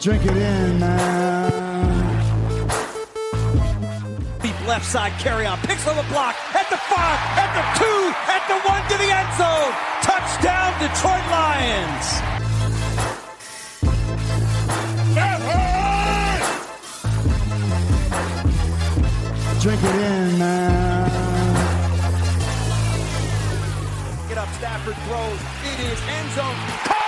Drink it in, man. Deep left side carry on. Picks on the block. At the five. At the two. At the one to the end zone. Touchdown, Detroit Lions. Drink it in, man. Get up, Stafford throws. It is end zone. Caught!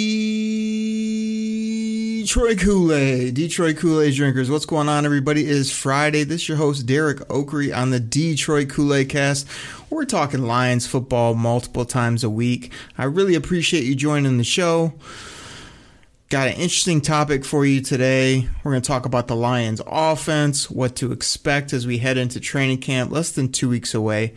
Detroit Kool-Aid, Detroit Kool-Aid drinkers. What's going on, everybody? It is Friday. This is your host, Derek Okrie, on the Detroit Kool-Aid cast. We're talking Lions football multiple times a week. I really appreciate you joining the show. Got an interesting topic for you today. We're going to talk about the Lions offense, what to expect as we head into training camp, less than two weeks away.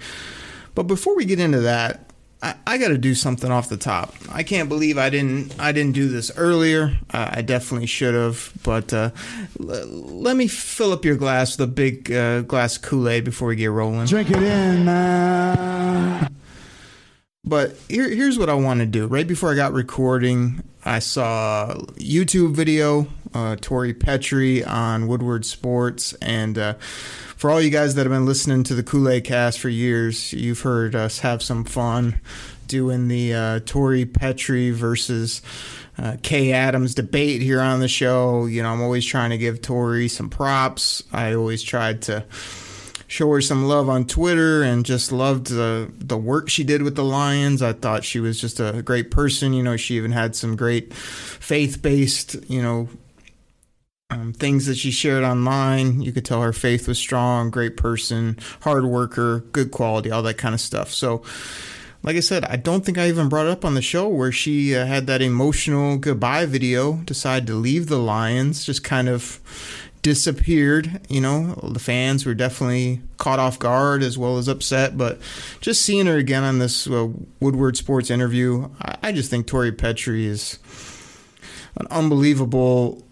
But before we get into that, I, I got to do something off the top. I can't believe I didn't I didn't do this earlier. Uh, I definitely should have. But uh, l- let me fill up your glass with a big uh, glass Kool Aid before we get rolling. Drink it in, man. But here, here's what I want to do. Right before I got recording, I saw a YouTube video, uh, Tori Petry on Woodward Sports, and uh, for all you guys that have been listening to the Kool Aid Cast for years, you've heard us have some fun doing the uh, Tori Petry versus uh, Kay Adams debate here on the show. You know, I'm always trying to give Tori some props. I always tried to show her some love on Twitter and just loved the the work she did with the Lions. I thought she was just a great person. You know, she even had some great faith based, you know, um, things that she shared online. You could tell her faith was strong, great person, hard worker, good quality, all that kind of stuff. So, like I said, I don't think I even brought it up on the show where she uh, had that emotional goodbye video, decided to leave the Lions, just kind of disappeared. You know, the fans were definitely caught off guard as well as upset. But just seeing her again on this uh, Woodward Sports interview, I, I just think Tori Petry is an unbelievable.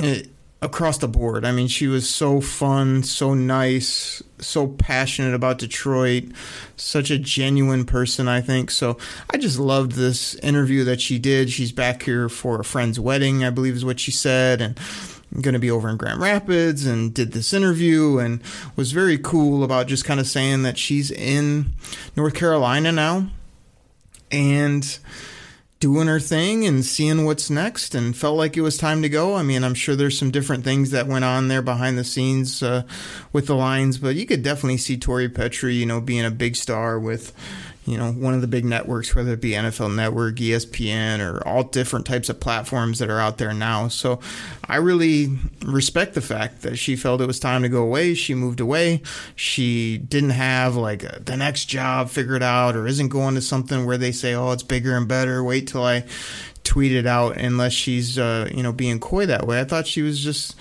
uh across the board. I mean, she was so fun, so nice, so passionate about Detroit, such a genuine person, I think. So I just loved this interview that she did. She's back here for a friend's wedding, I believe is what she said. And going to be over in Grand Rapids and did this interview and was very cool about just kind of saying that she's in North Carolina now and doing her thing and seeing what's next and felt like it was time to go. I mean, I'm sure there's some different things that went on there behind the scenes uh, with the lines, but you could definitely see Tori Petry, you know, being a big star with you know, one of the big networks, whether it be NFL Network, ESPN, or all different types of platforms that are out there now. So I really respect the fact that she felt it was time to go away. She moved away. She didn't have like a, the next job figured out or isn't going to something where they say, oh, it's bigger and better. Wait till I tweet it out unless she's, uh, you know, being coy that way. I thought she was just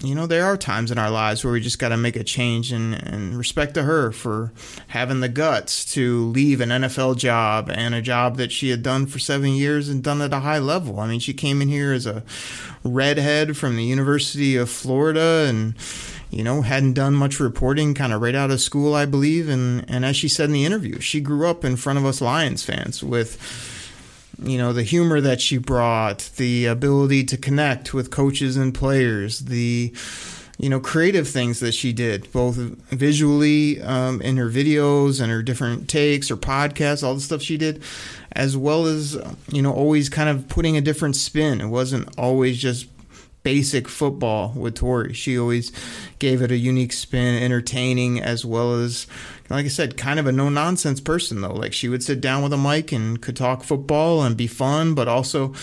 you know, there are times in our lives where we just got to make a change and, and respect to her for having the guts to leave an NFL job and a job that she had done for seven years and done at a high level. I mean, she came in here as a redhead from the University of Florida and, you know, hadn't done much reporting kind of right out of school, I believe. And, and as she said in the interview, she grew up in front of us Lions fans with you know the humor that she brought the ability to connect with coaches and players the you know creative things that she did both visually um, in her videos and her different takes her podcasts all the stuff she did as well as you know always kind of putting a different spin it wasn't always just basic football with Tori. She always gave it a unique spin, entertaining as well as like I said, kind of a no nonsense person though. Like she would sit down with a mic and could talk football and be fun, but also,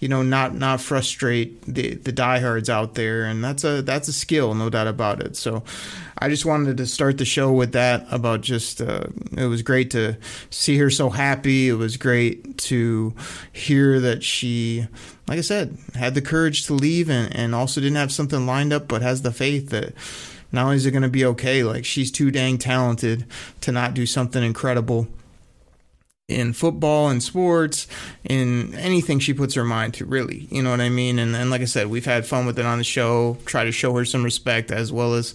you know, not not frustrate the the diehards out there. And that's a that's a skill, no doubt about it. So, I just wanted to start the show with that about just uh, it was great to see her so happy. It was great to hear that she, like I said, had the courage to leave and and also didn't have something lined up, but has the faith that not only is it going to be okay, like she's too dang talented to not do something incredible in football and sports in anything she puts her mind to really. You know what i mean? And, and like i said we've had fun with it on the show try to show her some respect as well as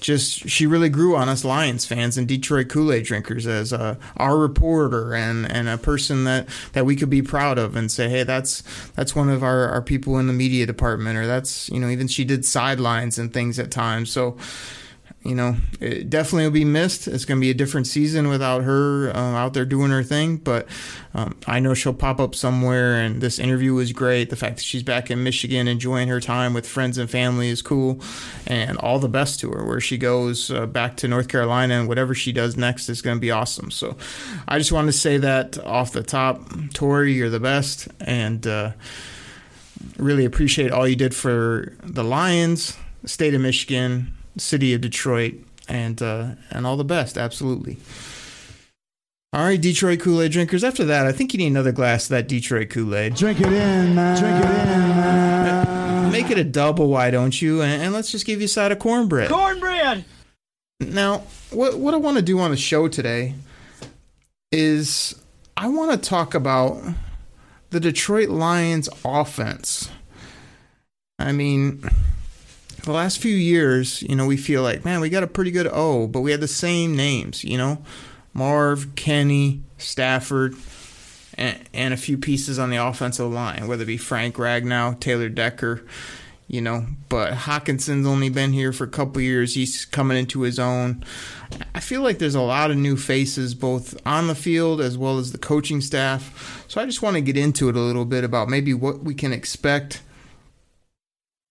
just she really grew on us Lions fans and Detroit Kool Aid drinkers as uh, our reporter and, and a person that, that we could be proud of and say, hey, that's that's one of our, our people in the media department, or that's you know even she did sidelines and things at times. So you know, it definitely will be missed. It's going to be a different season without her uh, out there doing her thing. But um, I know she'll pop up somewhere. And this interview was great. The fact that she's back in Michigan enjoying her time with friends and family is cool. And all the best to her where she goes uh, back to North Carolina and whatever she does next is going to be awesome. So I just wanted to say that off the top. Tori, you're the best. And uh, really appreciate all you did for the Lions, state of Michigan city of Detroit, and uh, and all the best. Absolutely. All right, Detroit Kool Aid drinkers. After that, I think you need another glass of that Detroit Kool Aid. Drink it in, man. Drink it in, man. Make it a double, why don't you? And, and let's just give you a side of cornbread. Cornbread. Now, what what I want to do on the show today is I want to talk about the Detroit Lions offense. I mean, the last few years, you know, we feel like, man, we got a pretty good O, but we had the same names, you know, Marv, Kenny, Stafford, and, and a few pieces on the offensive line, whether it be Frank Ragnow, Taylor Decker, you know, but Hockenson's only been here for a couple years. He's coming into his own. I feel like there's a lot of new faces, both on the field as well as the coaching staff. So I just want to get into it a little bit about maybe what we can expect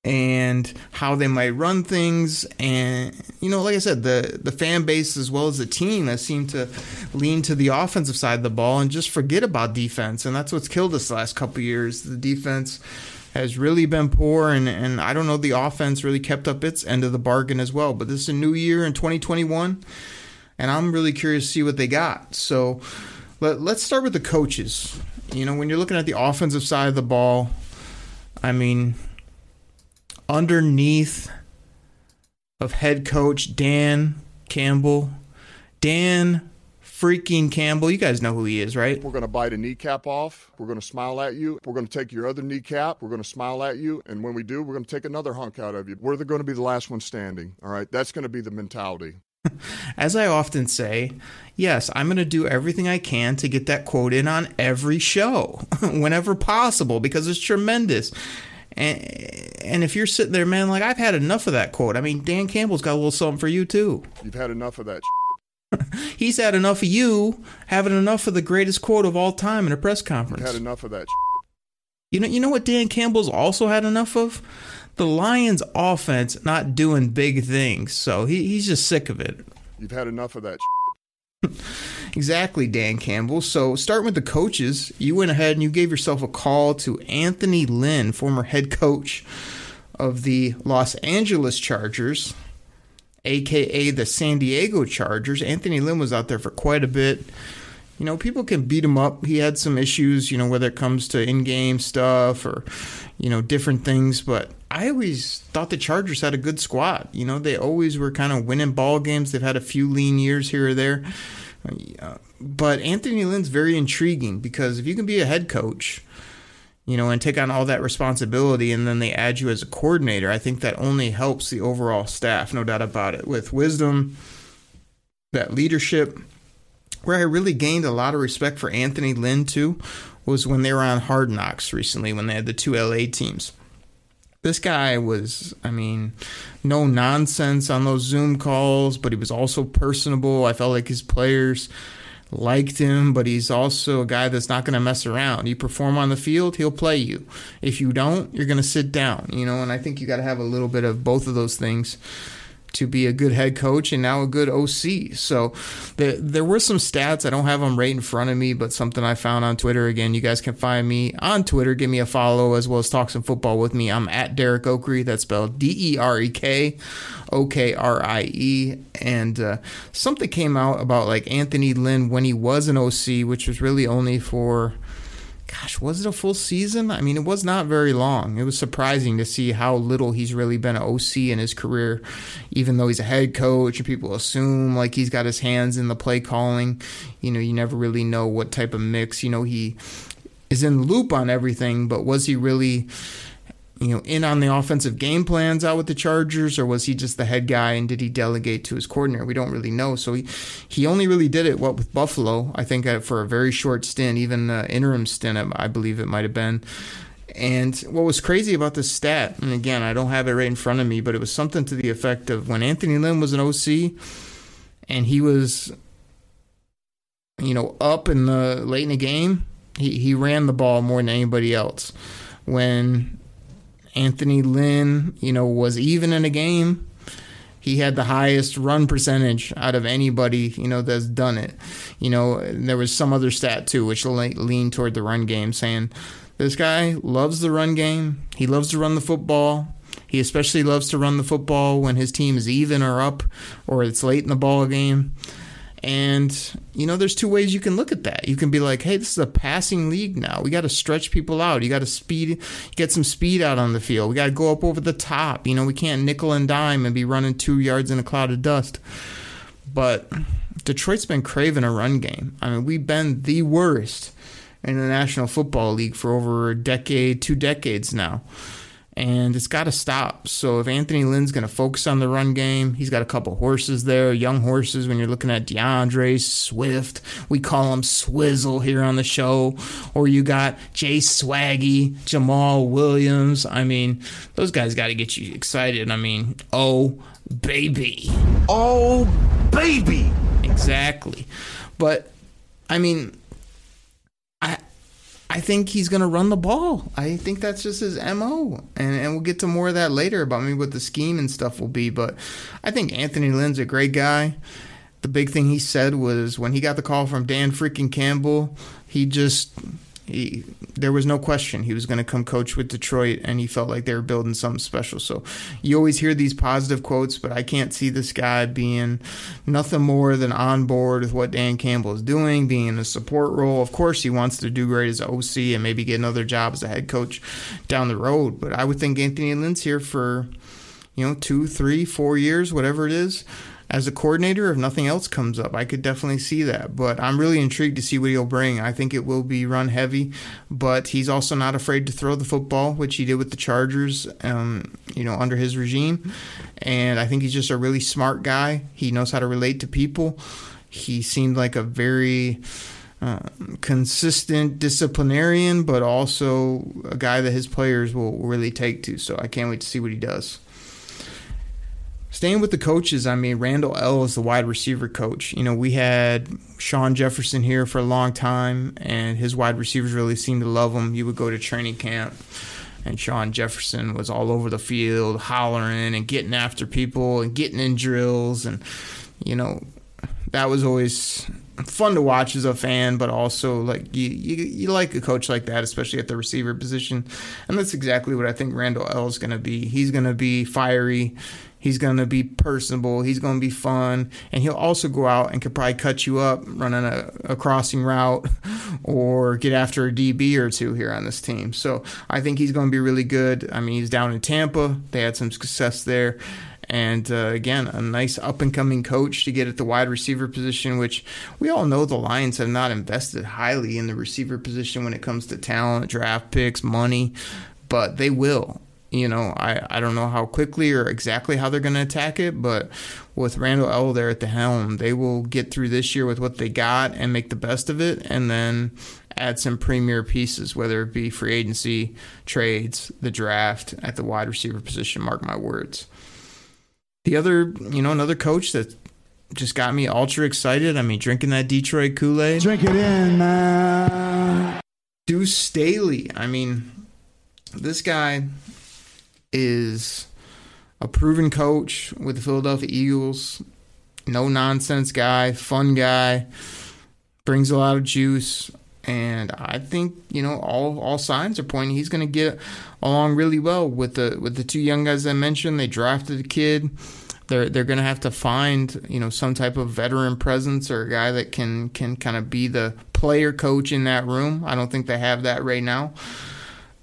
and how they might run things. And you know like i said the the fan base as well as the team has seemed to lean to the offensive side of the ball and just forget about defense. And that's what's killed us the last couple years. The defense has really been poor and and i don't know the offense really kept up its end of the bargain as well. But this is a new year in 2021 and i'm really curious to see what they got. So let, let's start with the coaches. You know when you're looking at the offensive side of the ball i mean underneath of head coach Dan Campbell. Dan freaking Campbell. You guys know who he is, right? We're going to bite a kneecap off. We're going to smile at you. We're going to take your other kneecap. We're going to smile at you. And when we do, we're going to take another hunk out of you. We're going to be the last one standing. All right. That's going to be the mentality. As I often say, yes, I'm going to do everything I can to get that quote in on every show whenever possible because it's tremendous. And and if you're sitting there, man, like I've had enough of that quote. I mean, Dan Campbell's got a little something for you too. You've had enough of that. He's had enough of you having enough of the greatest quote of all time in a press conference. You've had enough of that. You know, you know what Dan Campbell's also had enough of? The Lions' offense not doing big things. So he, he's just sick of it. You've had enough of that. Exactly, Dan Campbell. So, starting with the coaches, you went ahead and you gave yourself a call to Anthony Lynn, former head coach of the Los Angeles Chargers, aka the San Diego Chargers. Anthony Lynn was out there for quite a bit. You know, people can beat him up. He had some issues, you know, whether it comes to in game stuff or, you know, different things. But I always thought the Chargers had a good squad. You know, they always were kind of winning ball games. They've had a few lean years here or there. Uh, but Anthony Lynn's very intriguing because if you can be a head coach, you know, and take on all that responsibility, and then they add you as a coordinator, I think that only helps the overall staff, no doubt about it. With wisdom, that leadership, where I really gained a lot of respect for Anthony Lynn too, was when they were on Hard Knocks recently, when they had the two LA teams. This guy was, I mean, no nonsense on those Zoom calls, but he was also personable. I felt like his players liked him, but he's also a guy that's not going to mess around. You perform on the field, he'll play you. If you don't, you're going to sit down, you know, and I think you got to have a little bit of both of those things to be a good head coach and now a good OC. So the, there were some stats. I don't have them right in front of me, but something I found on Twitter. Again, you guys can find me on Twitter. Give me a follow as well as talk some football with me. I'm at Derek Okrie. That's spelled D E R E K O K R I E. And uh, something came out about like Anthony Lynn when he was an OC, which was really only for gosh, was it a full season? I mean, it was not very long. It was surprising to see how little he's really been an OC in his career, even though he's a head coach and people assume like he's got his hands in the play calling. You know, you never really know what type of mix. You know, he is in the loop on everything, but was he really you know, in on the offensive game plans out with the Chargers, or was he just the head guy and did he delegate to his coordinator? We don't really know. So he, he only really did it what with Buffalo, I think, for a very short stint, even uh, interim stint, I believe it might have been. And what was crazy about this stat, and again, I don't have it right in front of me, but it was something to the effect of when Anthony Lynn was an OC, and he was, you know, up in the late in the game, he he ran the ball more than anybody else. When Anthony Lynn, you know, was even in a game. He had the highest run percentage out of anybody, you know, that's done it. You know, there was some other stat too, which leaned toward the run game, saying this guy loves the run game. He loves to run the football. He especially loves to run the football when his team is even or up, or it's late in the ball game. And, you know, there's two ways you can look at that. You can be like, hey, this is a passing league now. We got to stretch people out. You got to speed, get some speed out on the field. We got to go up over the top. You know, we can't nickel and dime and be running two yards in a cloud of dust. But Detroit's been craving a run game. I mean, we've been the worst in the National Football League for over a decade, two decades now and it's got to stop. So if Anthony Lynn's going to focus on the run game, he's got a couple horses there, young horses. When you're looking at DeAndre Swift, we call him Swizzle here on the show, or you got Jay Swaggy, Jamaal Williams. I mean, those guys got to get you excited. I mean, oh baby, oh baby, exactly. But I mean, I think he's going to run the ball. I think that's just his MO. And, and we'll get to more of that later about maybe what the scheme and stuff will be. But I think Anthony Lynn's a great guy. The big thing he said was when he got the call from Dan freaking Campbell, he just he, there was no question he was going to come coach with Detroit, and he felt like they were building something special. So you always hear these positive quotes, but I can't see this guy being nothing more than on board with what Dan Campbell is doing, being in a support role. Of course, he wants to do great as OC and maybe get another job as a head coach down the road. But I would think Anthony Lynn's here for you know two, three, four years, whatever it is as a coordinator, if nothing else comes up, I could definitely see that. But I'm really intrigued to see what he'll bring. I think it will be run heavy, but he's also not afraid to throw the football, which he did with the Chargers, um, you know, under his regime. And I think he's just a really smart guy. He knows how to relate to people. He seemed like a very uh, consistent disciplinarian, but also a guy that his players will really take to. So I can't wait to see what he does. Staying with the coaches, I mean, Randle El is the wide receiver coach. You know, we had Shawn Jefferson here for a long time, and his wide receivers really seemed to love him. You would go to training camp, and Shawn Jefferson was all over the field, hollering and getting after people and getting in drills. And, you know, that was always fun to watch as a fan, but also like you, you, you like a coach like that, especially at the receiver position. And that's exactly what I think Randle El is going to be. He's going to be fiery. He's going to be personable. He's going to be fun. And he'll also go out and could probably cut you up running a, a, crossing route or get after a DB or two here on this team. So I think he's going to be really good. I mean, he's down in Tampa. They had some success there. And uh, again, a nice up and coming coach to get at the wide receiver position, which we all know the Lions have not invested highly in the receiver position when it comes to talent, draft picks, money, but they will you know, I, I don't know how quickly or exactly how they're going to attack it, but with Randle El there at the helm, they will get through this year with what they got and make the best of it, and then add some premier pieces, whether it be free agency, trades, the draft at the wide receiver position. Mark my words. The other, you know, another coach that just got me ultra excited. I mean, drinking that Detroit Kool Aid. Drink it in, man. Deuce Staley. I mean, this guy is a proven coach with the Philadelphia Eagles, no nonsense guy, fun guy, brings a lot of juice. And I think you know all all signs are pointing he's going to get along really well with the with the two young guys I mentioned. They drafted a kid. They're they're going to have to find you know some type of veteran presence or a guy that can can kind of be the player coach in that room. I don't think they have that right now.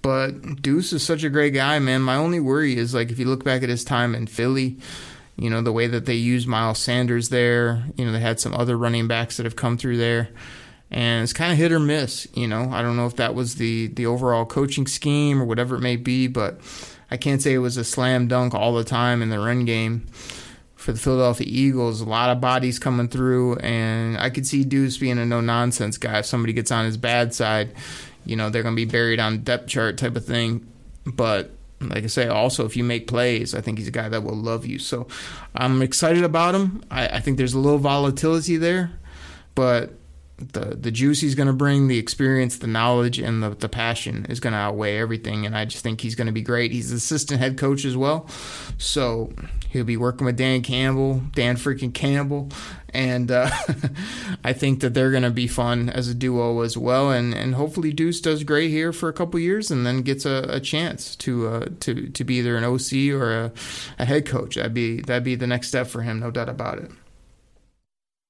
But Deuce is such a great guy, man. My only worry is like if you look back at his time in Philly, you know the way that they used Miles Sanders there. You know they had some other running backs that have come through there and it's kind of hit or miss. You know, I don't know if that was the the overall coaching scheme or whatever it may be, but I can't say it was a slam dunk all the time in the run game for the Philadelphia Eagles. A lot of bodies coming through, and I could see Deuce being a no nonsense guy. If somebody gets on his bad side, you know, they're going to be buried on depth chart type of thing. But like I say, also if you make plays, I think he's a guy that will love you. So I'm excited about him. I, I think there's a little volatility there, but the the juice he's going to bring, the experience, the knowledge, and the, the passion is going to outweigh everything. And I just think he's going to be great. He's assistant head coach as well, so he'll be working with Dan Campbell, Dan freaking Campbell, and uh, I think that they're going to be fun as a duo as well. And and hopefully Deuce does great here for a couple years and then gets a, a chance to uh, to to be either an OC or a, a head coach. That'd be that'd be the next step for him, no doubt about it.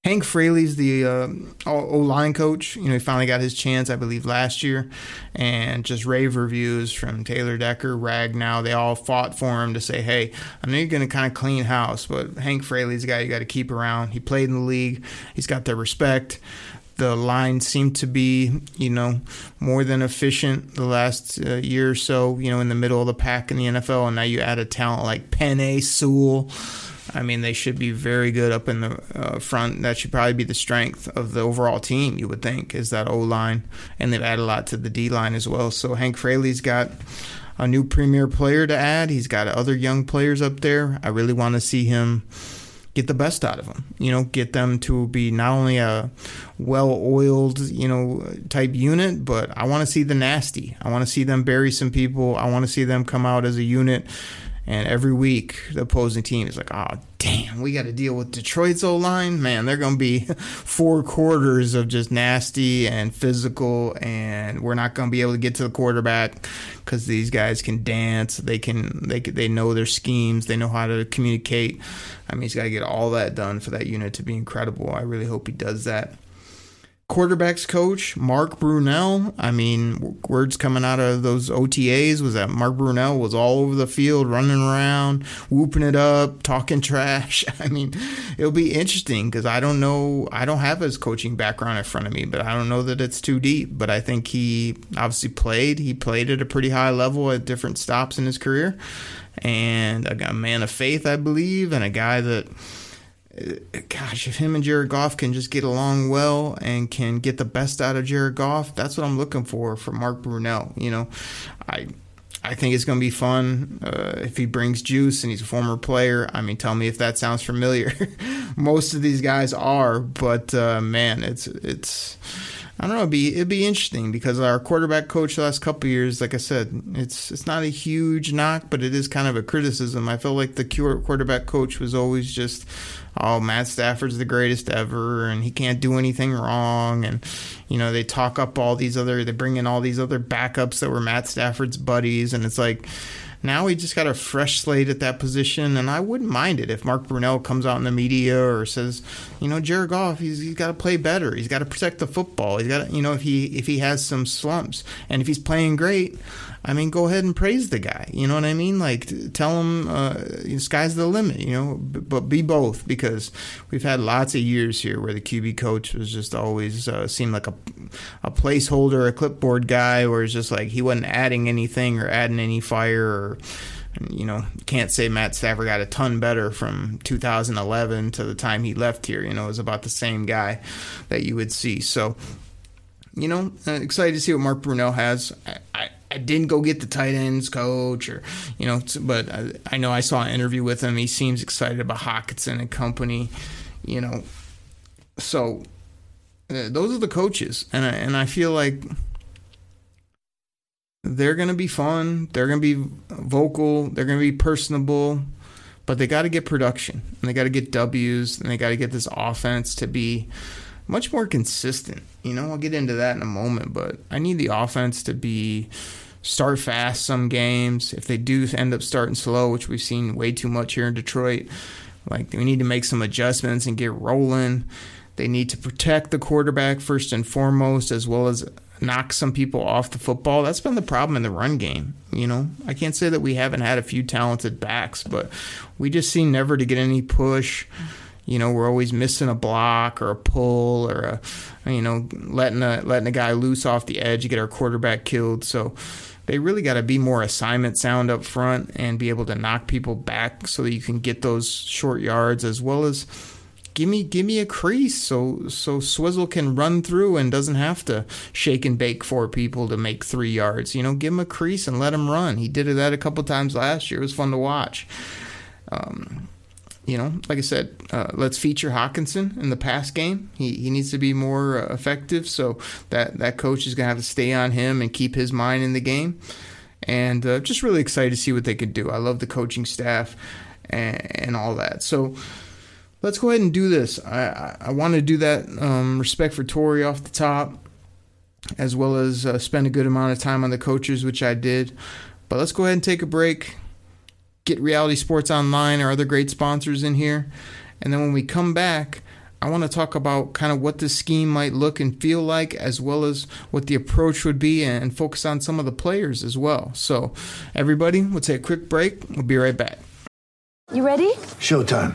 Hank Fraley's the uh, O line coach. You know, he finally got his chance, I believe, last year, and just rave reviews from Taylor Decker, Ragnow. They all fought for him to say, "Hey, I know you're going to kind of clean house, but Hank Fraley's a guy you got to keep around. He played in the league. He's got their respect." The line seemed to be, you know, more than efficient the last uh, year or so. You know, in the middle of the pack in the NFL, and now you add a talent like Penei Sewell I mean, they should be very good up in the uh, front. That should probably be the strength of the overall team, you would think, is that O line. And they've added a lot to the D line as well. So Hank Fraley's got a new premier player to add. He's got other young players up there. I really want to see him get the best out of them. You know, get them to be not only a well-oiled, you know, type unit, but I want to see the nasty. I want to see them bury some people. I want to see them come out as a unit and every week, the opposing team is like, oh, damn, we got to deal with Detroit's O line. Man, they're going to be four quarters of just nasty and physical, and we're not going to be able to get to the quarterback because these guys can dance. They can, they they know their schemes. They know how to communicate. I mean, he's got to get all that done for that unit to be incredible. I really hope he does that quarterbacks coach Mark Brunell. I mean, words coming out of those OTAs was that Mark Brunell was all over the field, running around, whooping it up, talking trash. I mean, it'll be interesting because I don't know, I don't have his coaching background in front of me, but I don't know that it's too deep. But I think he obviously played. He played at a pretty high level at different stops in his career, and a man of faith, I believe, and a guy that gosh, if him and Jared Goff can just get along well and can get the best out of Jared Goff, that's what I'm looking for for Mark Brunell. You know, I I think it's going to be fun uh, if he brings juice and he's a former player. I mean, tell me if that sounds familiar. Most of these guys are, but uh, man, it's it's. I don't know. It'd be it'd be interesting because our quarterback coach the last couple years, like I said, it's it's not a huge knock, but it is kind of a criticism. I feel like the quarterback coach was always just oh, Matt Stafford's the greatest ever and he can't do anything wrong. And, you know, they talk up all these other, they bring in all these other backups that were Matt Stafford's buddies. And it's like, now we just got a fresh slate at that position, and I wouldn't mind it if Mark Brunell comes out in the media or says, you know, Jared Goff, he's, he's got to play better. He's got to protect the football. He's got, to, you know, if he if he has some slumps and if he's playing great, I mean, go ahead and praise the guy. You know what I mean? Like, tell him uh, sky's the limit. You know, but be both because we've had lots of years here where the QB coach was just always uh, seemed like a a placeholder, a clipboard guy, where it's just like he wasn't adding anything or adding any fire or you know, can't say Matt Stafford got a ton better from 2011 to the time he left here. You know, it was about the same guy that you would see. So, you know, uh, excited to see what Mark Brunell has. I, I, I didn't go get the tight ends coach or, you know, but I, I know I saw an interview with him. He seems excited about Hockenson and company, you know. So uh, those are the coaches. And I, and I feel like they're going to be fun. They're going to be vocal. They're going to be personable. but they got to get production and they got to get W's and they got to get this offense to be much more consistent. You know, I'll get into that in a moment, but I need the offense to be start fast some games. If they do end up starting slow, which we've seen way too much here in Detroit, like we need to make some adjustments and get rolling. They need to protect the quarterback first and foremost, as well as knock some people off the football. That's been the problem in the run game. You know, I can't say that we haven't had a few talented backs, but we just seem never to get any push. You know, we're always missing a block or a pull or a, you know, letting a letting a guy loose off the edge to get our quarterback killed. So they really got to be more assignment sound up front and be able to knock people back so that you can get those short yards as well as give me give me a crease so so Swizzle can run through and doesn't have to shake and bake four people to make three yards. You know, give him a crease and let him run. He did it that a couple times last year. It was fun to watch. Um, you know, like I said, uh, let's feature Hockenson in the pass game. He, he needs to be more uh, effective. So that that coach is gonna have to stay on him and keep his mind in the game. And uh, just really excited to see what they could do. I love the coaching staff and, and all that. So let's go ahead and do this. I, I, I want to do that um, respect for Tori off the top, as well as uh, spend a good amount of time on the coaches, which I did. But let's go ahead and take a break, get Reality Sports Online, or other great sponsors in here. And then when we come back, I want to talk about kind of what the scheme might look and feel like, as well as what the approach would be, and focus on some of the players as well. So, everybody, we'll take a quick break. We'll be right back. You ready? Showtime.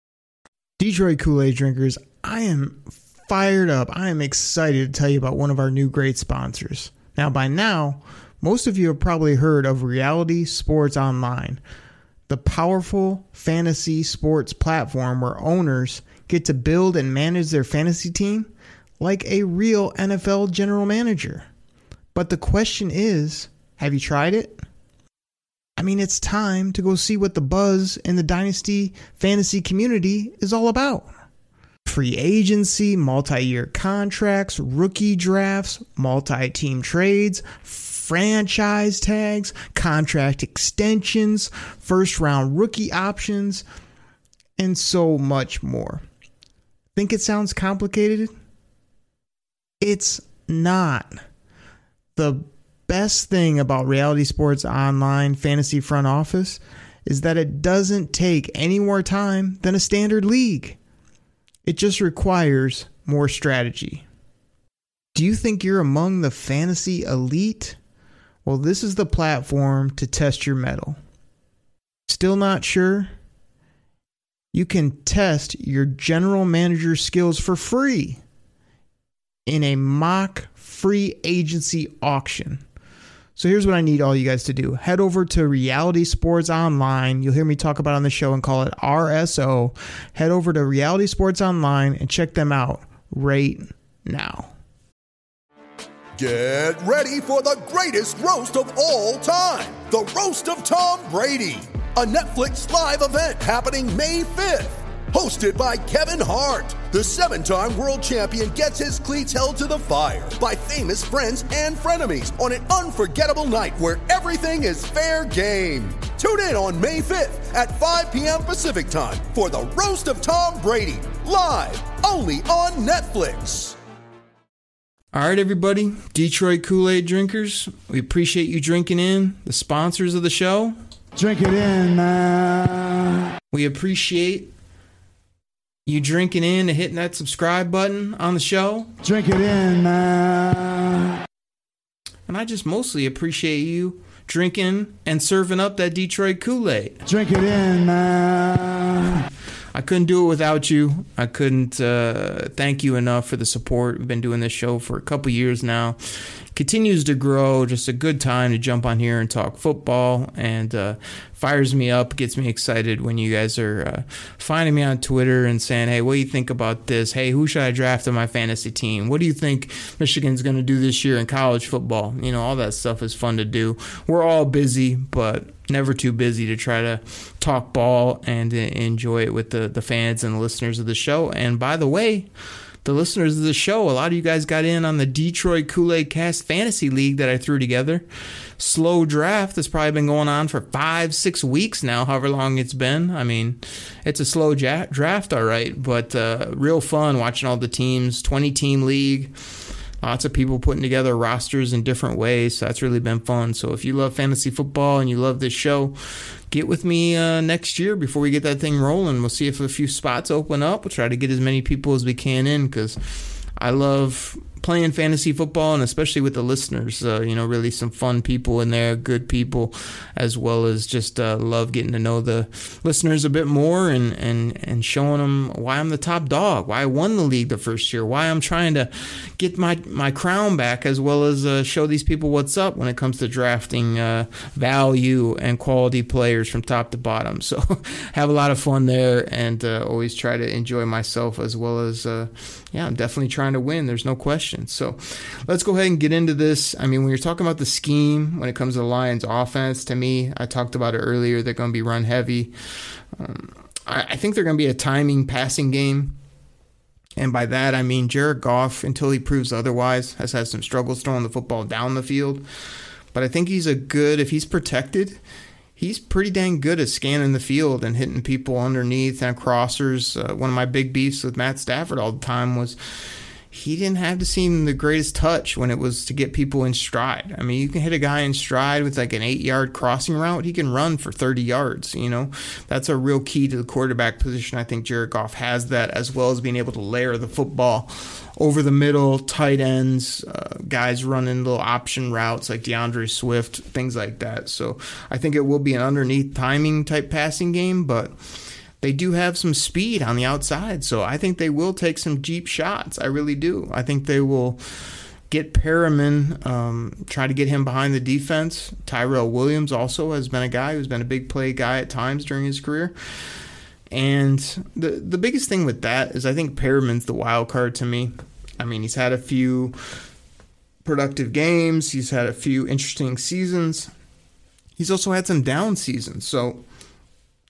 Detroit Kool Aid drinkers, I am fired up. I am excited to tell you about one of our new great sponsors. Now, by now, most of you have probably heard of Reality Sports Online, the powerful fantasy sports platform where owners get to build and manage their fantasy team like a real NFL general manager. But the question is have you tried it? I mean, it's time to go see what the buzz in the Dynasty fantasy community is all about. Free agency, multi year contracts, rookie drafts, multi team trades, franchise tags, contract extensions, first round rookie options, and so much more. Think it sounds complicated? It's not. The best thing about Reality Sports Online Fantasy Front Office is that it doesn't take any more time than a standard league. It just requires more strategy. Do you think you're among the fantasy elite? Well, this is the platform to test your mettle. Still not sure? You can test your general manager skills for free in a mock free agency auction. So here's what I need all you guys to do. Head over to Reality Sports Online. You'll hear me talk about on the show and call it RSO. Head over to Reality Sports Online and check them out right now. Get ready for the greatest roast of all time the Roast of Tom Brady, a Netflix live event happening May 5th. Hosted by Kevin Hart, the seven time world champion gets his cleats held to the fire by famous friends and frenemies on an unforgettable night where everything is fair game. Tune in on May 5th at 5 p.m. Pacific time for the Roast of Tom Brady, live only on Netflix. All right, everybody, Detroit Kool Aid drinkers, we appreciate you drinking in, the sponsors of the show. Drink it in, man. We appreciate you drinking in and hitting that subscribe button on the show. Drink it in, man. And I just mostly appreciate you drinking and serving up that Detroit Kool Aid. Drink it in, man. I couldn't do it without you. I couldn't uh, thank you enough for the support. We've been doing this show for a couple years now. Continues to grow. Just a good time to jump on here and talk football and uh, fires me up, gets me excited when you guys are uh, finding me on Twitter and saying, "Hey, what do you think about this? Hey, who should I draft on my fantasy team? What do you think Michigan's going to do this year in college football? You know, all that stuff is fun to do. We're all busy, but never too busy to try to talk ball and enjoy it with the the fans and the listeners of the show. And by the way the listeners of the show. A lot of you guys got in on the Detroit Kool Aid Cast Fantasy League that I threw together. Slow draft that's probably been going on for five, six weeks now, however long it's been. I mean, it's a slow ja- draft, all right, but uh, real fun watching all the teams. 20 team league. Lots of people putting together rosters in different ways. So that's really been fun. So if you love fantasy football and you love this show, get with me uh, next year before we get that thing rolling. We'll see if a few spots open up. We'll try to get as many people as we can in because I love playing fantasy football and especially with the listeners uh, you know really some fun people in there good people as well as just uh, love getting to know the listeners a bit more and, and and showing them why I'm the top dog why I won the league the first year why I'm trying to get my my crown back as well as uh, show these people what's up when it comes to drafting uh, value and quality players from top to bottom. So have a lot of fun there and uh, always try to enjoy myself as well as uh, yeah I'm definitely trying to win there's no question questions. So let's go ahead and get into this. I mean, when you're talking about the scheme, when it comes to the Lions offense, to me, I talked about it earlier, they're going to be run heavy. Um, I, I think they're going to be a timing passing game. And by that, I mean Jared Goff, until he proves otherwise, has had some struggles throwing the football down the field. But I think he's a good, if he's protected, he's pretty dang good at scanning the field and hitting people underneath and crossers. Uh, one of my big beefs with Matt Stafford all the time was he didn't have to seem the greatest touch when it was to get people in stride. I mean, you can hit a guy in stride with like an eight yard crossing route, he can run for 30 yards. You know, that's a real key to the quarterback position. I think Jared Goff has that as well as being able to layer the football over the middle, tight ends, uh, guys running little option routes like DeAndre Swift, things like that. So I think it will be an underneath timing type passing game, but they do have some speed on the outside. So I think they will take some deep shots. I really do. I think they will get Perriman, um, try to get him behind the defense. Tyrell Williams also has been a guy who's been a big play guy at times during his career. And the the biggest thing with that is I think Perriman's the wild card to me. I mean, he's had a few productive games. He's had a few interesting seasons. He's also had some down seasons. So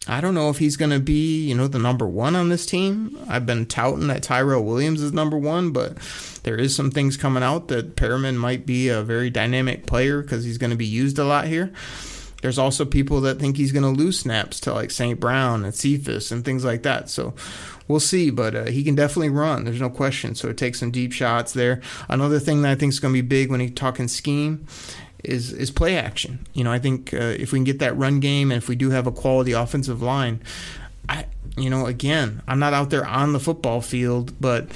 I don't know if he's going to be, you know, the number one on this team. I've been touting that Tyrell Williams is number one, but there is some things coming out that Perriman might be a very dynamic player because he's going to be used a lot here. There's also people that think he's going to lose snaps to like St. Brown and Cephus and things like that. So we'll see, but uh, he can definitely run. There's no question. So it takes some deep shots there. Another thing that I think is going to be big when he's talking scheme is is play action. You know, I think uh, if we can get that run game and if we do have a quality offensive line, I you know, again, I'm not out there on the football field, but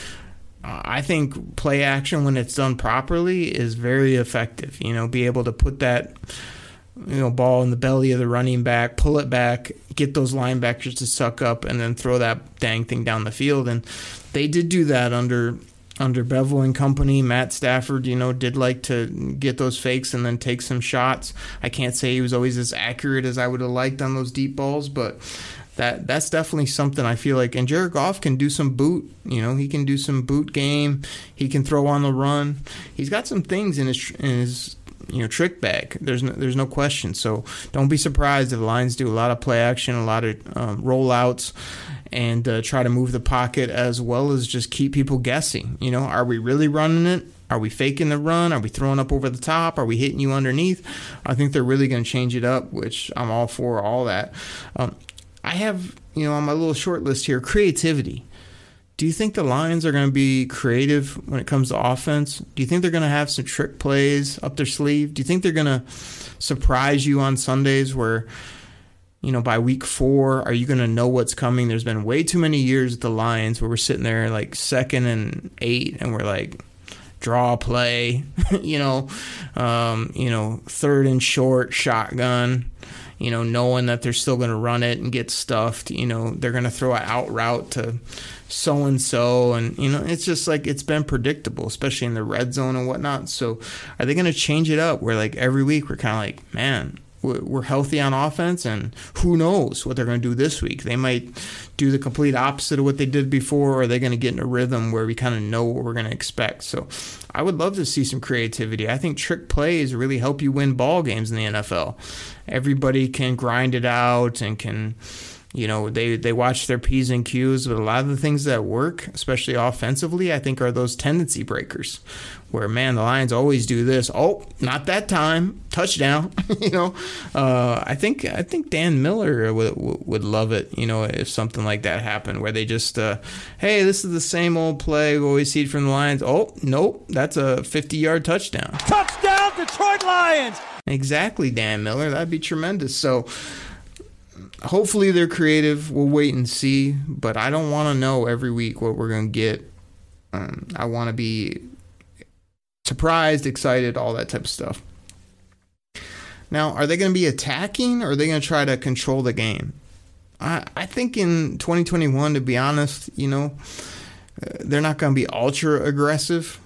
I think play action when it's done properly is very effective. You know, be able to put that you know ball in the belly of the running back, pull it back, get those linebackers to suck up, and then throw that dang thing down the field. And they did do that under under Bevell and company. Matt Stafford, you know, did like to get those fakes and then take some shots. I can't say he was always as accurate as I would have liked on those deep balls, but that that's definitely something I feel like. And Jared Goff can do some boot. You know, he can do some boot game. He can throw on the run. He's got some things in his in his you know trick bag. There's no, there's no question. So don't be surprised if the Lions do a lot of play action, a lot of um, rollouts, and uh, try to move the pocket as well as just keep people guessing. You know, are we really running it? Are we faking the run? Are we throwing up over the top? Are we hitting you underneath? I think they're really going to change it up, which I'm all for all that. Um, I have, you know, on my little short list here, creativity. Do you think the Lions are going to be creative when it comes to offense? Do you think they're going to have some trick plays up their sleeve? Do you think they're going to surprise you on Sundays where, you know, by week four, are you going to know what's coming? There's been way too many years at the Lions where we're sitting there like second and eight and we're like, draw play, you know, um, you know, third and short, shotgun you know, knowing that they're still going to run it and get stuffed. You know, they're going to throw an out route to so and so, and you know, it's just like it's been predictable, especially in the red zone and whatnot. So, are they going to change it up where like every week we're kind of like, man, we're healthy on offense, and who knows what they're going to do this week? They might do the complete opposite of what they did before, or are they going to get in a rhythm where we kind of know what we're going to expect? So, I would love to see some creativity. I think trick plays really help you win ball games in the NFL. Everybody can grind it out and can you know they they watch their p's and q's but a lot of the things that work especially offensively i think are those tendency breakers where man the lions always do this. Oh not that time. Touchdown. You know uh, i think i think dan miller would, would love it you know if something like that happened where they just uh, hey this is the same old play we always see from the lions. Oh nope that's a 50 yard touchdown. Touchdown detroit lions! Exactly dan miller. That'd be tremendous. So hopefully they're creative. We'll wait and see, but I don't want to know every week what we're going to get. Um, I want to be surprised, excited, all that type of stuff. Now, are they going to be attacking or are they going to try to control the game? I, I think in 2021, to be honest, you know, uh, they're not going to be ultra aggressive.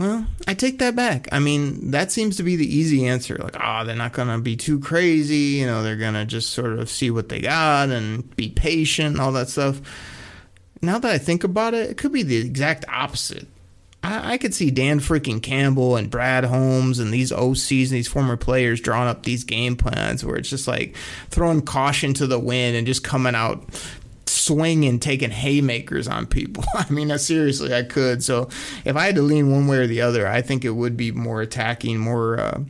Well, I take that back. I mean, that seems to be the easy answer. Like, ah, oh, they're not going to be too crazy. You know, they're going to just sort of see what they got and be patient and all that stuff. Now that I think about it, it could be the exact opposite. I, I could see Dan freaking Campbell and Brad Holmes and these OCs and these former players drawing up these game plans where it's just like throwing caution to the wind and just coming out swinging, taking haymakers on people. I mean, seriously, I could. So if I had to lean one way or the other, I think it would be more attacking, more uh,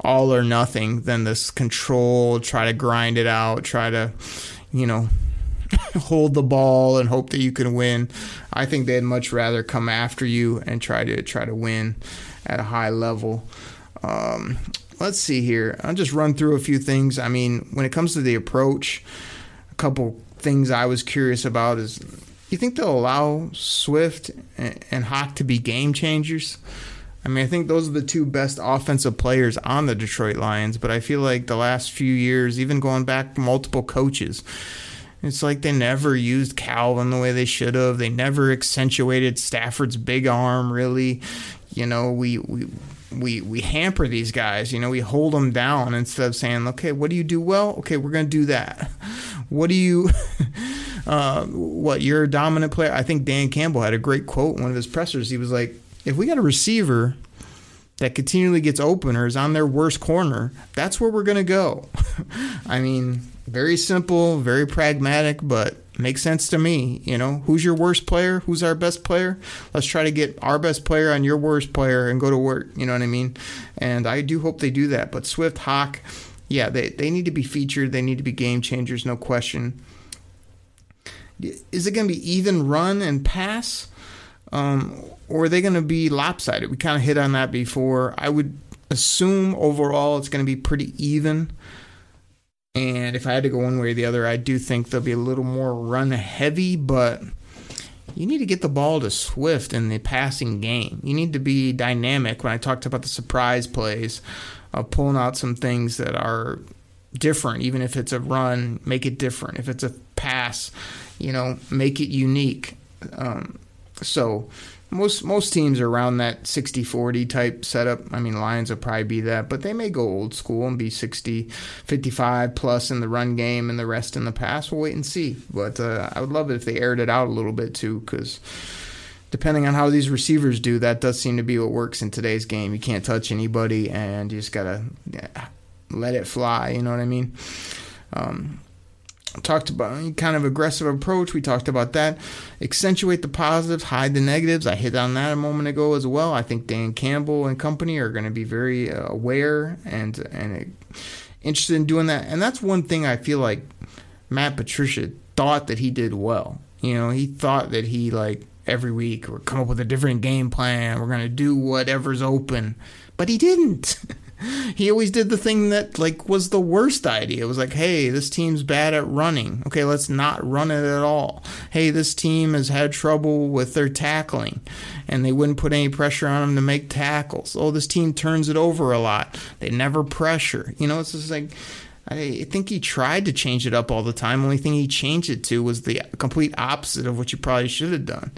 all or nothing than this control, try to grind it out, try to, you know, hold the ball and hope that you can win. I think they'd much rather come after you and try to try to win at a high level. Um, let's see here. I'll just run through a few things. I mean, when it comes to the approach, a couple things I was curious about is you think they'll allow Swift and Hawk to be game changers? I mean, I think those are the two best offensive players on the Detroit Lions, but I feel like the last few years, even going back multiple coaches, it's like they never used Calvin the way they should have. They never accentuated Stafford's big arm, really. You know, we, we we we hamper these guys. You know, we hold them down instead of saying, "Okay, what do you do well? Okay, we're going to do that." What do you, uh, what you're a dominant player? I think Dan Campbell had a great quote in one of his pressers. He was like, "If we got a receiver that continually gets open or is on their worst corner, that's where we're going to go." I mean, very simple, very pragmatic, but makes sense to me. You know, who's your worst player? Who's our best player? Let's try to get our best player on your worst player and go to work. You know what I mean? And I do hope they do that. But Swift, Hawk, yeah, they, they need to be featured. They need to be game changers, no question. Is it going to be even run and pass? Um, or are they going to be lopsided? We kind of hit on that before. I would assume overall it's going to be pretty even. And if I had to go one way or the other, I do think they'll be a little more run heavy, but you need to get the ball to Swift in the passing game. You need to be dynamic. When I talked about the surprise plays, of pulling out some things that are different, even if it's a run, make it different. If it's a pass, you know, make it unique. Um, so most most teams are around that 60-40 type setup. I mean, Lions will probably be that, but they may go old school and be 60, 55 plus in the run game and the rest in the pass. We'll wait and see. But uh, I would love it if they aired it out a little bit too, because depending on how these receivers do, that does seem to be what works in today's game. You can't touch anybody, and you just gotta yeah, let it fly. You know what I mean? Um, talked about kind of aggressive approach. We talked about that. Accentuate the positives, hide the negatives. I hit on that a moment ago as well. I think Dan Campbell and company are going to be very uh, aware and and interested in doing that. And that's one thing I feel like Matt Patricia thought that he did well. You know, he thought that he like every week or come up with a different game plan. We're going to do whatever's open. But he didn't. he always did the thing that like was the worst idea. It was like, hey, this team's bad at running. Okay, let's not run it at all. Hey, this team has had trouble with their tackling, and they wouldn't put any pressure on them to make tackles. Oh, this team turns it over a lot. They never pressure. You know, it's just like. I think he tried to change it up all the time. Only thing he changed it to was the complete opposite of what you probably should have done.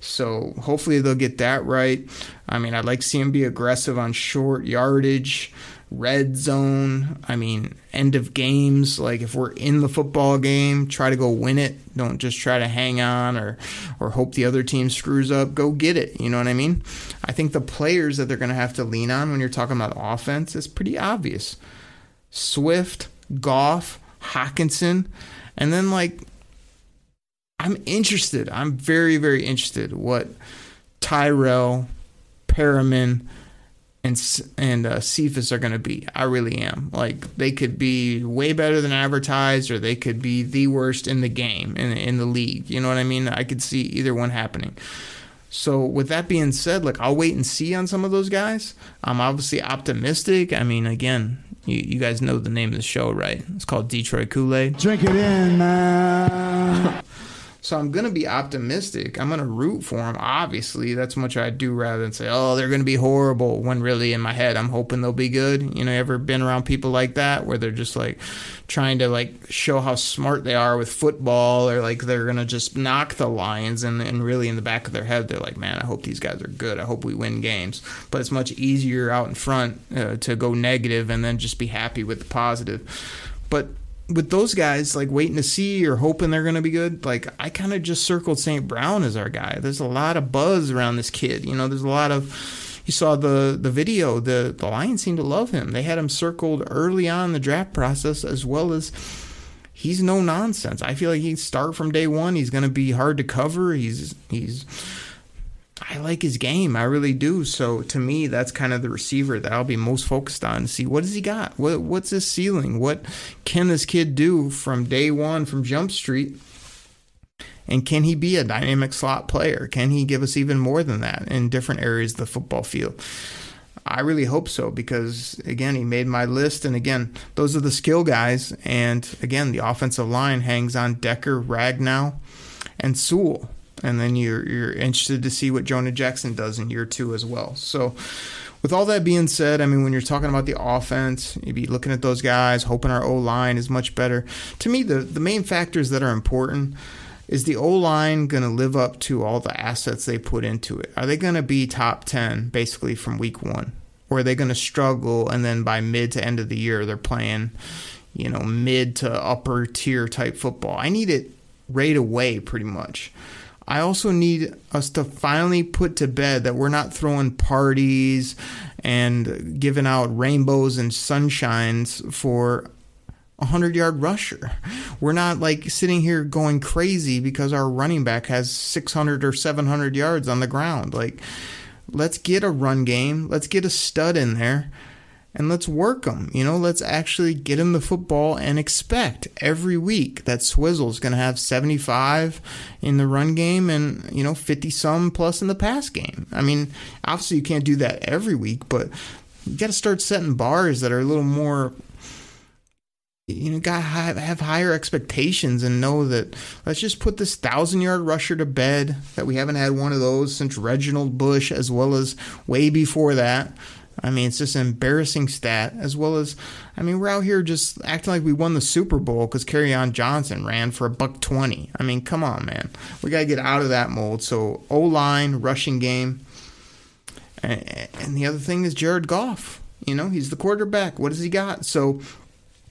So hopefully they'll get that right. I mean, I'd like to see him be aggressive on short yardage, red zone. I mean, end of games. Like if we're in the football game, try to go win it. Don't just try to hang on or or hope the other team screws up. Go get it. You know what I mean? I think the players that they're going to have to lean on when you're talking about offense is pretty obvious. Swift, Goff, Hockenson, and then like I'm interested. I'm very very interested what Tyrell, Perriman, and and uh, Cephus are going to be. I really am. Like they could be way better than advertised, or they could be the worst in the game in in the league. You know what I mean? I could see either one happening. So with that being said, like I'll wait and see on some of those guys. I'm obviously optimistic. I mean, again, you, you guys know the name of the show, right? It's called Detroit Kool Aid. Drink it in, man. So I'm going to be optimistic. I'm going to root for them. Obviously, that's much I do rather than say, oh, they're going to be horrible. When really in my head, I'm hoping they'll be good. You know, ever been around people like that where they're just like trying to like show how smart they are with football or like they're going to just knock the Lions and, and really in the back of their head, they're like, man, I hope these guys are good. I hope we win games. But it's much easier out in front uh, to go negative and then just be happy with the positive. But with those guys, like waiting to see or hoping they're going to be good, like I kind of just circled St. Brown as our guy. There's a lot of buzz around this kid. You know, there's a lot of. You saw the the video. The the Lions seem to love him. They had him circled early on in the draft process, as well as he's no nonsense. I feel like he'd start from day one. He's going to be hard to cover. He's he's I like his game. I really do. So to me, that's kind of the receiver that I'll be most focused on see what does he got? What what's his ceiling? What can this kid do from day one from Jump Street? And can he be a dynamic slot player? Can he give us even more than that in different areas of the football field? I really hope so because again, he made my list, and again, those are the skill guys. And again, the offensive line hangs on Decker, Ragnow, and Sewell and then you're you're interested to see what Jonah Jackson does in year two as well. So, with all that being said, I mean, when you're talking about the offense, you'd be looking at those guys, hoping our O line is much better. To me, the the main factors that are important is the O line going to live up to all the assets they put into it? Are they going to be top ten basically from week one, or are they going to struggle and then by mid to end of the year they're playing, you know, mid to upper tier type football? I need it right away, pretty much. I also need us to finally put to bed that we're not throwing parties and giving out rainbows and sunshines for a 100 yard rusher. We're not like sitting here going crazy because our running back has 600 or 700 yards on the ground. Like, let's get a run game, let's get a stud in there and let's work them. You know, let's actually get him the football and expect every week that Swizzle's going to have 75 in the run game and, you know, 50 some plus in the pass game. I mean, obviously you can't do that every week, but you got to start setting bars that are a little more you know, got have, have higher expectations and know that let's just put this thousand yard rusher to bed. That we haven't had one of those since Reginald Bush, as well as way before that. I mean, it's just an embarrassing stat, as well as, I mean, we're out here just acting like we won the Super Bowl because Kerryon Johnson ran for a buck twenty. I mean, come on, man, we got to get out of that mold. So O line, rushing game, and, the other thing is Jared Goff. You know, he's the quarterback. What has he got? So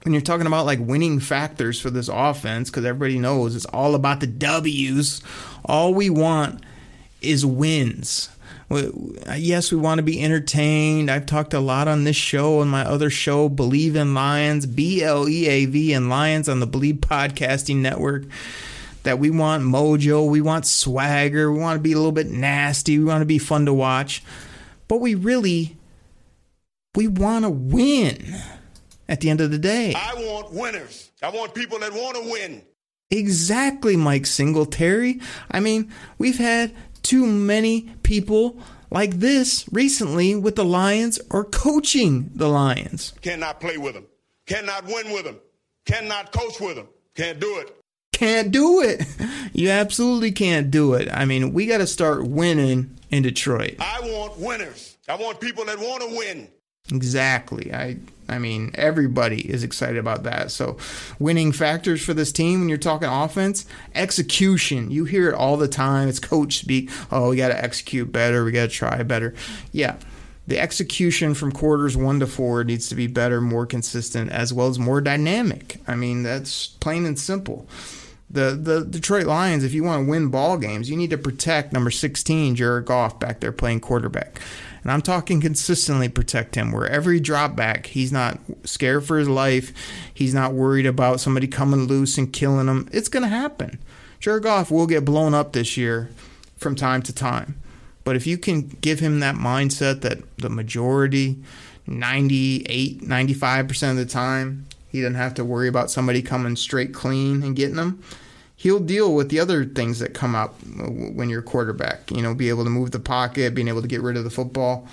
when you're talking about like winning factors for this offense, because everybody knows it's all about the W's. All we want is wins Uh, yes, we want to be entertained. I've talked a lot on this show and my other show, Bleav in Lions, B L E A V in Lions on the Bleav Podcasting Network. That we want mojo, we want swagger, we want to be a little bit nasty, we want to be fun to watch. But we really, we want to win at the end of the day. I want winners. I want people that want to win. Exactly, Mike Singletary. I mean, we've had too many people like this recently with the Lions or coaching the Lions. Cannot play with them. Cannot win with them. Cannot coach with them. Can't do it. Can't do it. You absolutely can't do it. I mean, we got to start winning in Detroit. I want winners. I want people that want to win. Exactly. I I mean, everybody is excited about that. So, winning factors for this team when you're talking offense, execution. You hear it all the time. It's coach speak. Oh, we got to execute better. We got to try better. Yeah. the execution from quarters one to four needs to be better, more consistent, as well as more dynamic. I mean, that's plain and simple. The the Detroit Lions, if you want to win ball games, you need to protect number 16, Jared Goff, back there playing quarterback. And I'm talking consistently protect him. Where every drop back, he's not scared for his life. He's not worried about somebody coming loose and killing him. It's going to happen. Jared Goff will get blown up this year from time to time. But if you can give him that mindset that the majority, 98, 95% of the time, he doesn't have to worry about somebody coming straight clean and getting him. He'll deal with the other things that come up when you're a quarterback. You know, be able to move the pocket, being able to get rid of the football.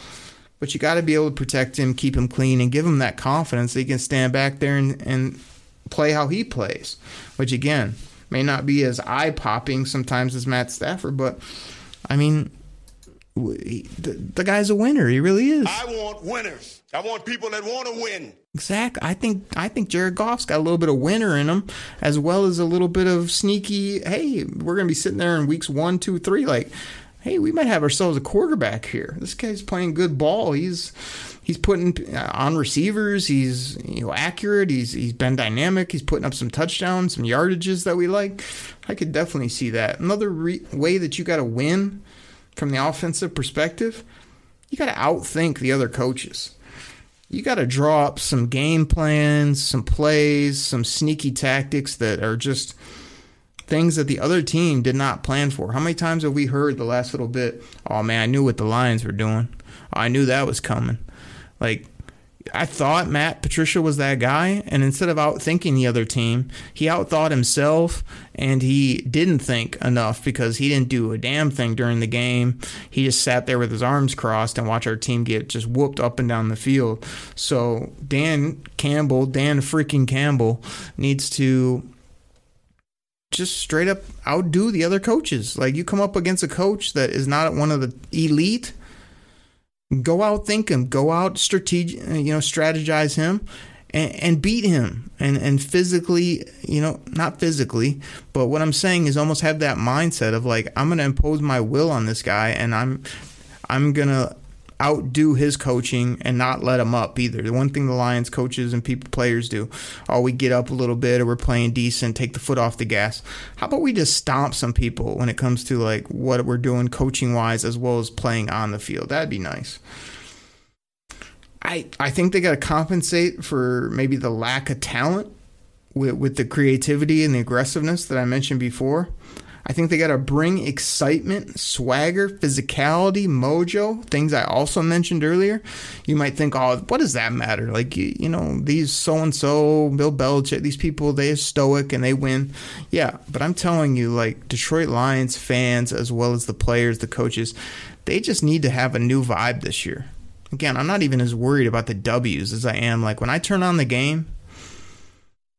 But you got to be able to protect him, keep him clean, and give him that confidence that he can stand back there and, and play how he plays. Which, again, may not be as eye popping sometimes as Matt Stafford, but I mean, the, the guy's a winner. He really is. I want winners. I want people that want to win. Exactly. I think I think Jared Goff's got a little bit of winner in him, as well as a little bit of sneaky. Hey, we're gonna be sitting there in weeks one, two, three. Like, hey, we might have ourselves a quarterback here. This guy's playing good ball. He's he's putting uh, on receivers. He's you know accurate. He's he's been dynamic. He's putting up some touchdowns, some yardages that we like. I could definitely see that. Another re- way that you got to win from the offensive perspective, you got to outthink the other coaches you got to draw up some game plans, some plays, some sneaky tactics that are just things that the other team did not plan for. How many times have we heard the last little bit? Oh man, I knew what the Lions were doing. I knew that was coming. Like I thought Matt Patricia was that guy, and instead of outthinking the other team, he outthought himself, and he didn't think enough because he didn't do a damn thing during the game. He just sat there with his arms crossed and watched our team get just whooped up and down the field. So Dan Campbell, Dan freaking Campbell, needs to just straight up outdo the other coaches. Like you come up against a coach that is not one of the elite Go out, think him. Go out, strategic, you know, strategize him, and, and beat him. And and physically, you know, not physically, but what I'm saying is almost have that mindset of like I'm going to impose my will on this guy, and I'm I'm gonna outdo his coaching and not let him up either. The one thing the Lions coaches and people players do, oh, we get up a little bit or we're playing decent, take the foot off the gas. How about we just stomp some people when it comes to like what we're doing coaching wise as well as playing on the field? That'd be nice. I I think they got to compensate for maybe the lack of talent with with the creativity and the aggressiveness that I mentioned before. I think they got to bring excitement, swagger, physicality, mojo, things I also mentioned earlier. You might think, oh, what does that matter? Like, you, you know, these so and so, Bill Belichick, these people, they are stoic and they win. Yeah, but I'm telling you, like, Detroit Lions fans, as well as the players, the coaches, they just need to have a new vibe this year. Again, I'm not even as worried about the W's as I am. Like, when I turn on the game,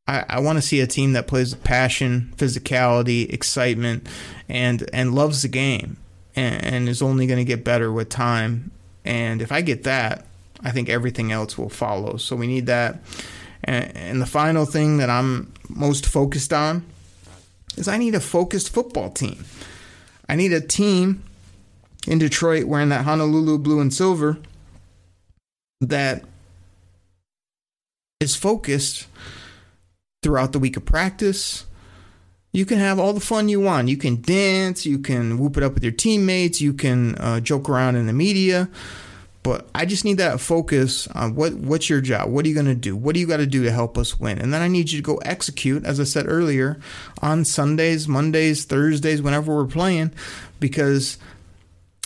I, I want to see a team that plays with passion, physicality, excitement, and and loves the game, and, and is only going to get better with time. And if I get that, I think everything else will follow. So we need that. And, and the final thing that I'm most focused on is I need a focused football team. I need a team in Detroit wearing that Honolulu blue and silver that is focused throughout the week of practice. You can have all the fun you want. You can dance, you can whoop it up with your teammates, you can uh, joke around in the media. But I just need that focus on what what's your job? What are you going to do? What do you got to do to help us win? And then I need you to go execute, as I said earlier, on Sundays, Mondays, Thursdays, whenever we're playing, because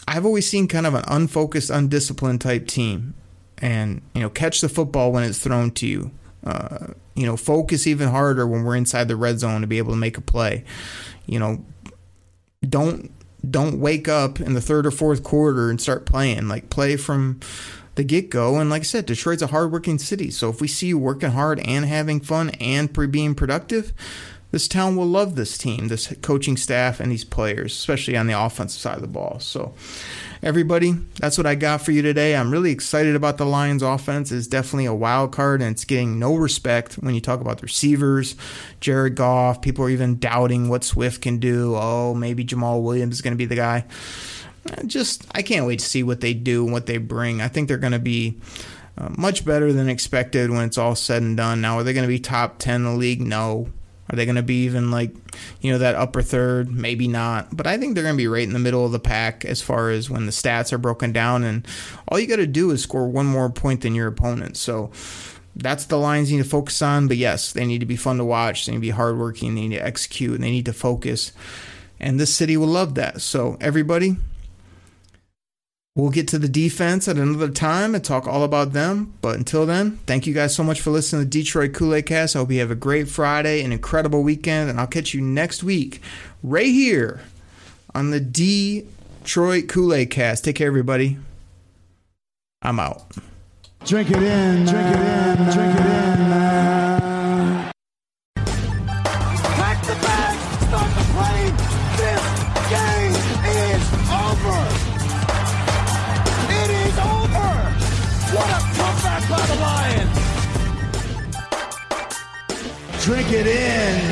I've always seen kind of an unfocused, undisciplined type team. And, you know, catch the football when it's thrown to you. Uh, you know, focus even harder when we're inside the red zone to be able to make a play. You know, don't don't wake up in the third or fourth quarter and start playing. Like play from the get go. And like I said, Detroit's a hardworking city. So if we see you working hard and having fun and pre- being productive, this town will love this team, this coaching staff, and these players, especially on the offensive side of the ball. So everybody, that's what I got for you today. I'm really excited about the Lions offense. It's definitely a wild card and it's getting no respect when you talk about the receivers, Jared Goff. People are even doubting what Swift can do. Oh, maybe Jamaal Williams is going to be the guy. just I can't wait to see what they do and what they bring. I think they're going to be uh, much better than expected when it's all said and done. Now, are they going to be top 10 in the league? No. Are they going to be even like, you know, that upper third? Maybe not. But I think they're going to be right in the middle of the pack as far as when the stats are broken down. And all you got to do is score one more point than your opponent. So that's the lines you need to focus on. But yes, they need to be fun to watch. They need to be hardworking. They need to execute and they need to focus. And this city will love that. So, everybody, We'll get to the defense at another time and talk all about them. But until then, thank you guys so much for listening to Detroit Kool Aid Cast. I hope you have a great Friday, an incredible weekend, and I'll catch you next week right here on the Detroit Kool Aid Cast. Take care, everybody. I'm out. Drink it in, drink it in, drink it in. It in.